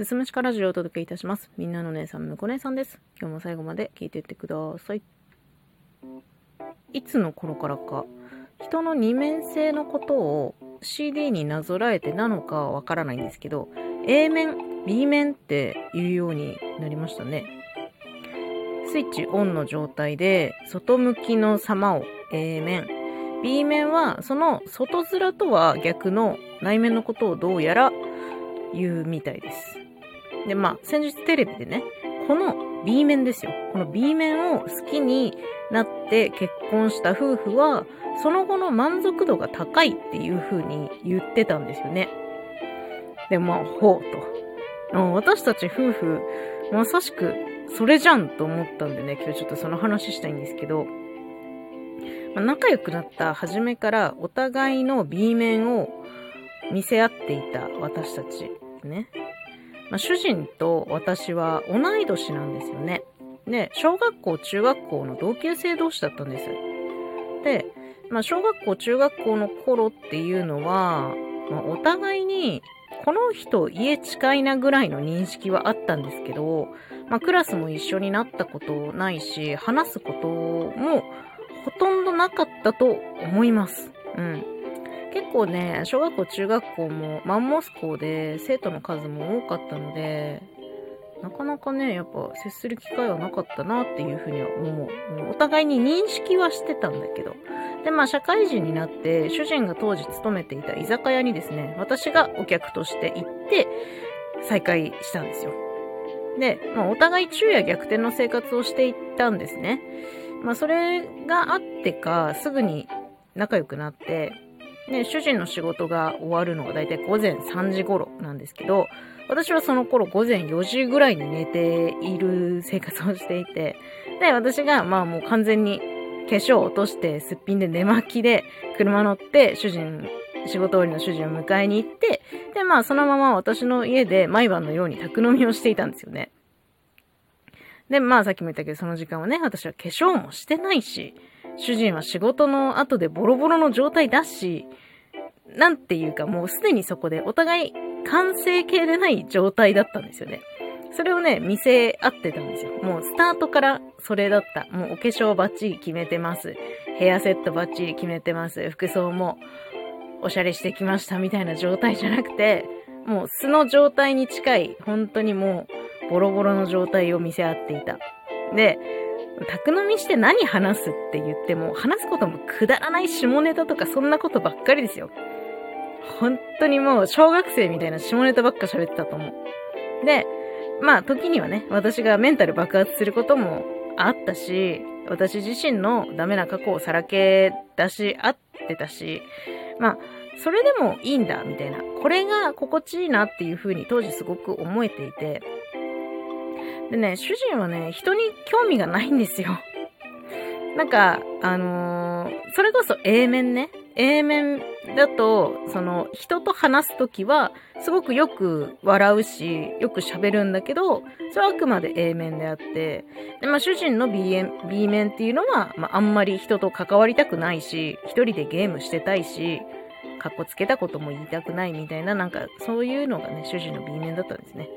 すすむしかラジオをお届けいたします。みんなの姉さん、むこ姉さんです。今日も最後まで聞いていってください。いつの頃からか、人の二面性のことを CD になぞらえてなのかはわからないんですけど、A 面、B 面って言うようになりましたね。スイッチオンの状態で、外向きの様を A 面、B 面はその外面とは逆の内面のことをどうやら言うみたいです。で、まあ、先日テレビでね、この B 面ですよ。この B 面を好きになって結婚した夫婦は、その後の満足度が高いっていう風に言ってたんですよね。で、まあ、ほうと。私たち夫婦、まさしくそれじゃんと思ったんでね、今日ちょっとその話したいんですけど、まあ、仲良くなった初めからお互いの B 面を見せ合っていた私たちね。まあ、主人と私は同い年なんですよね。で、小学校、中学校の同級生同士だったんです。で、まあ、小学校、中学校の頃っていうのは、まあ、お互いに、この人家近いなぐらいの認識はあったんですけど、まあ、クラスも一緒になったことないし、話すこともほとんどなかったと思います。うん。結構ね、小学校、中学校もマンモス校で生徒の数も多かったので、なかなかね、やっぱ接する機会はなかったなっていうふうには思う。お互いに認識はしてたんだけど。で、まあ社会人になって、主人が当時勤めていた居酒屋にですね、私がお客として行って、再会したんですよ。で、まあお互い昼夜逆転の生活をしていったんですね。まあそれがあってか、すぐに仲良くなって、ね、主人の仕事が終わるのがだいたい午前3時頃なんですけど、私はその頃午前4時ぐらいに寝ている生活をしていて、で、私がまあもう完全に化粧を落としてすっぴんで寝巻きで車乗って主人、仕事終わりの主人を迎えに行って、で、まあそのまま私の家で毎晩のように宅飲みをしていたんですよね。で、まあさっきも言ったけどその時間はね、私は化粧もしてないし、主人は仕事の後でボロボロの状態だし、なんていうかもうすでにそこでお互い完成形でない状態だったんですよね。それをね、見せ合ってたんですよ。もうスタートからそれだった。もうお化粧バッチリ決めてます。ヘアセットバッチリ決めてます。服装もおしゃれしてきましたみたいな状態じゃなくて、もう素の状態に近い、本当にもうボロボロの状態を見せ合っていた。で、宅飲みして何話すって言っても、話すこともくだらない下ネタとかそんなことばっかりですよ。本当にもう小学生みたいな下ネタばっか喋ってたと思う。で、まあ時にはね、私がメンタル爆発することもあったし、私自身のダメな過去をさらけ出し合ってたし、まあ、それでもいいんだ、みたいな。これが心地いいなっていう風に当時すごく思えていて。でね、主人はね、人に興味がないんですよ。なんか、あのーそれこそ A 面ね。A 面だと、その、人と話すときは、すごくよく笑うし、よく喋るんだけど、それはあくまで A 面であって、で、まあ、主人の B、B 面っていうのは、まあ、あんまり人と関わりたくないし、一人でゲームしてたいし、かっこつけたことも言いたくないみたいな、なんか、そういうのがね、主人の B 面だったんですね。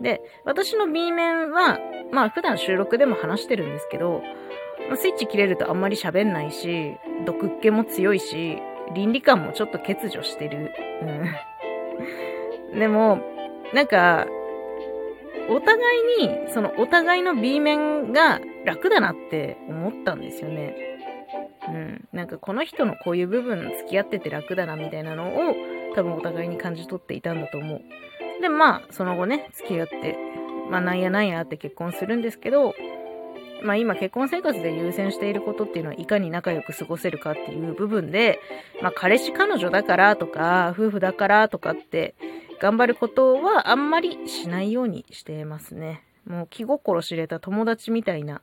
で、私の B 面は、まあ、普段収録でも話してるんですけど、まあ、スイッチ切れるとあんまり喋んないし、毒っ気も強いし、倫理観もちょっと欠如してる。うん。でも、なんか、お互いに、そのお互いの B 面が楽だなって思ったんですよね。うん。なんかこの人のこういう部分付き合ってて楽だなみたいなのを多分お互いに感じ取っていたんだと思う。で、まあ、その後ね、付き合って、まあなんやなんやって結婚するんですけど、まあ今結婚生活で優先していることっていうのはいかに仲良く過ごせるかっていう部分で、まあ彼氏彼女だからとか、夫婦だからとかって頑張ることはあんまりしないようにしてますね。もう気心知れた友達みたいな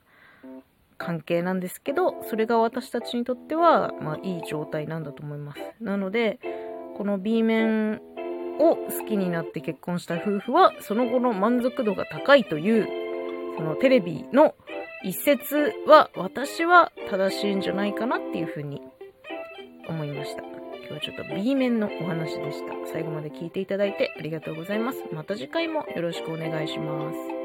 関係なんですけど、それが私たちにとっては、まあいい状態なんだと思います。なので、この B 面を好きになって結婚した夫婦は、その後の満足度が高いという、そのテレビの一節は私は正しいんじゃないかなっていうふうに思いました。今日はちょっと B 面のお話でした。最後まで聞いていただいてありがとうございます。また次回もよろしくお願いします。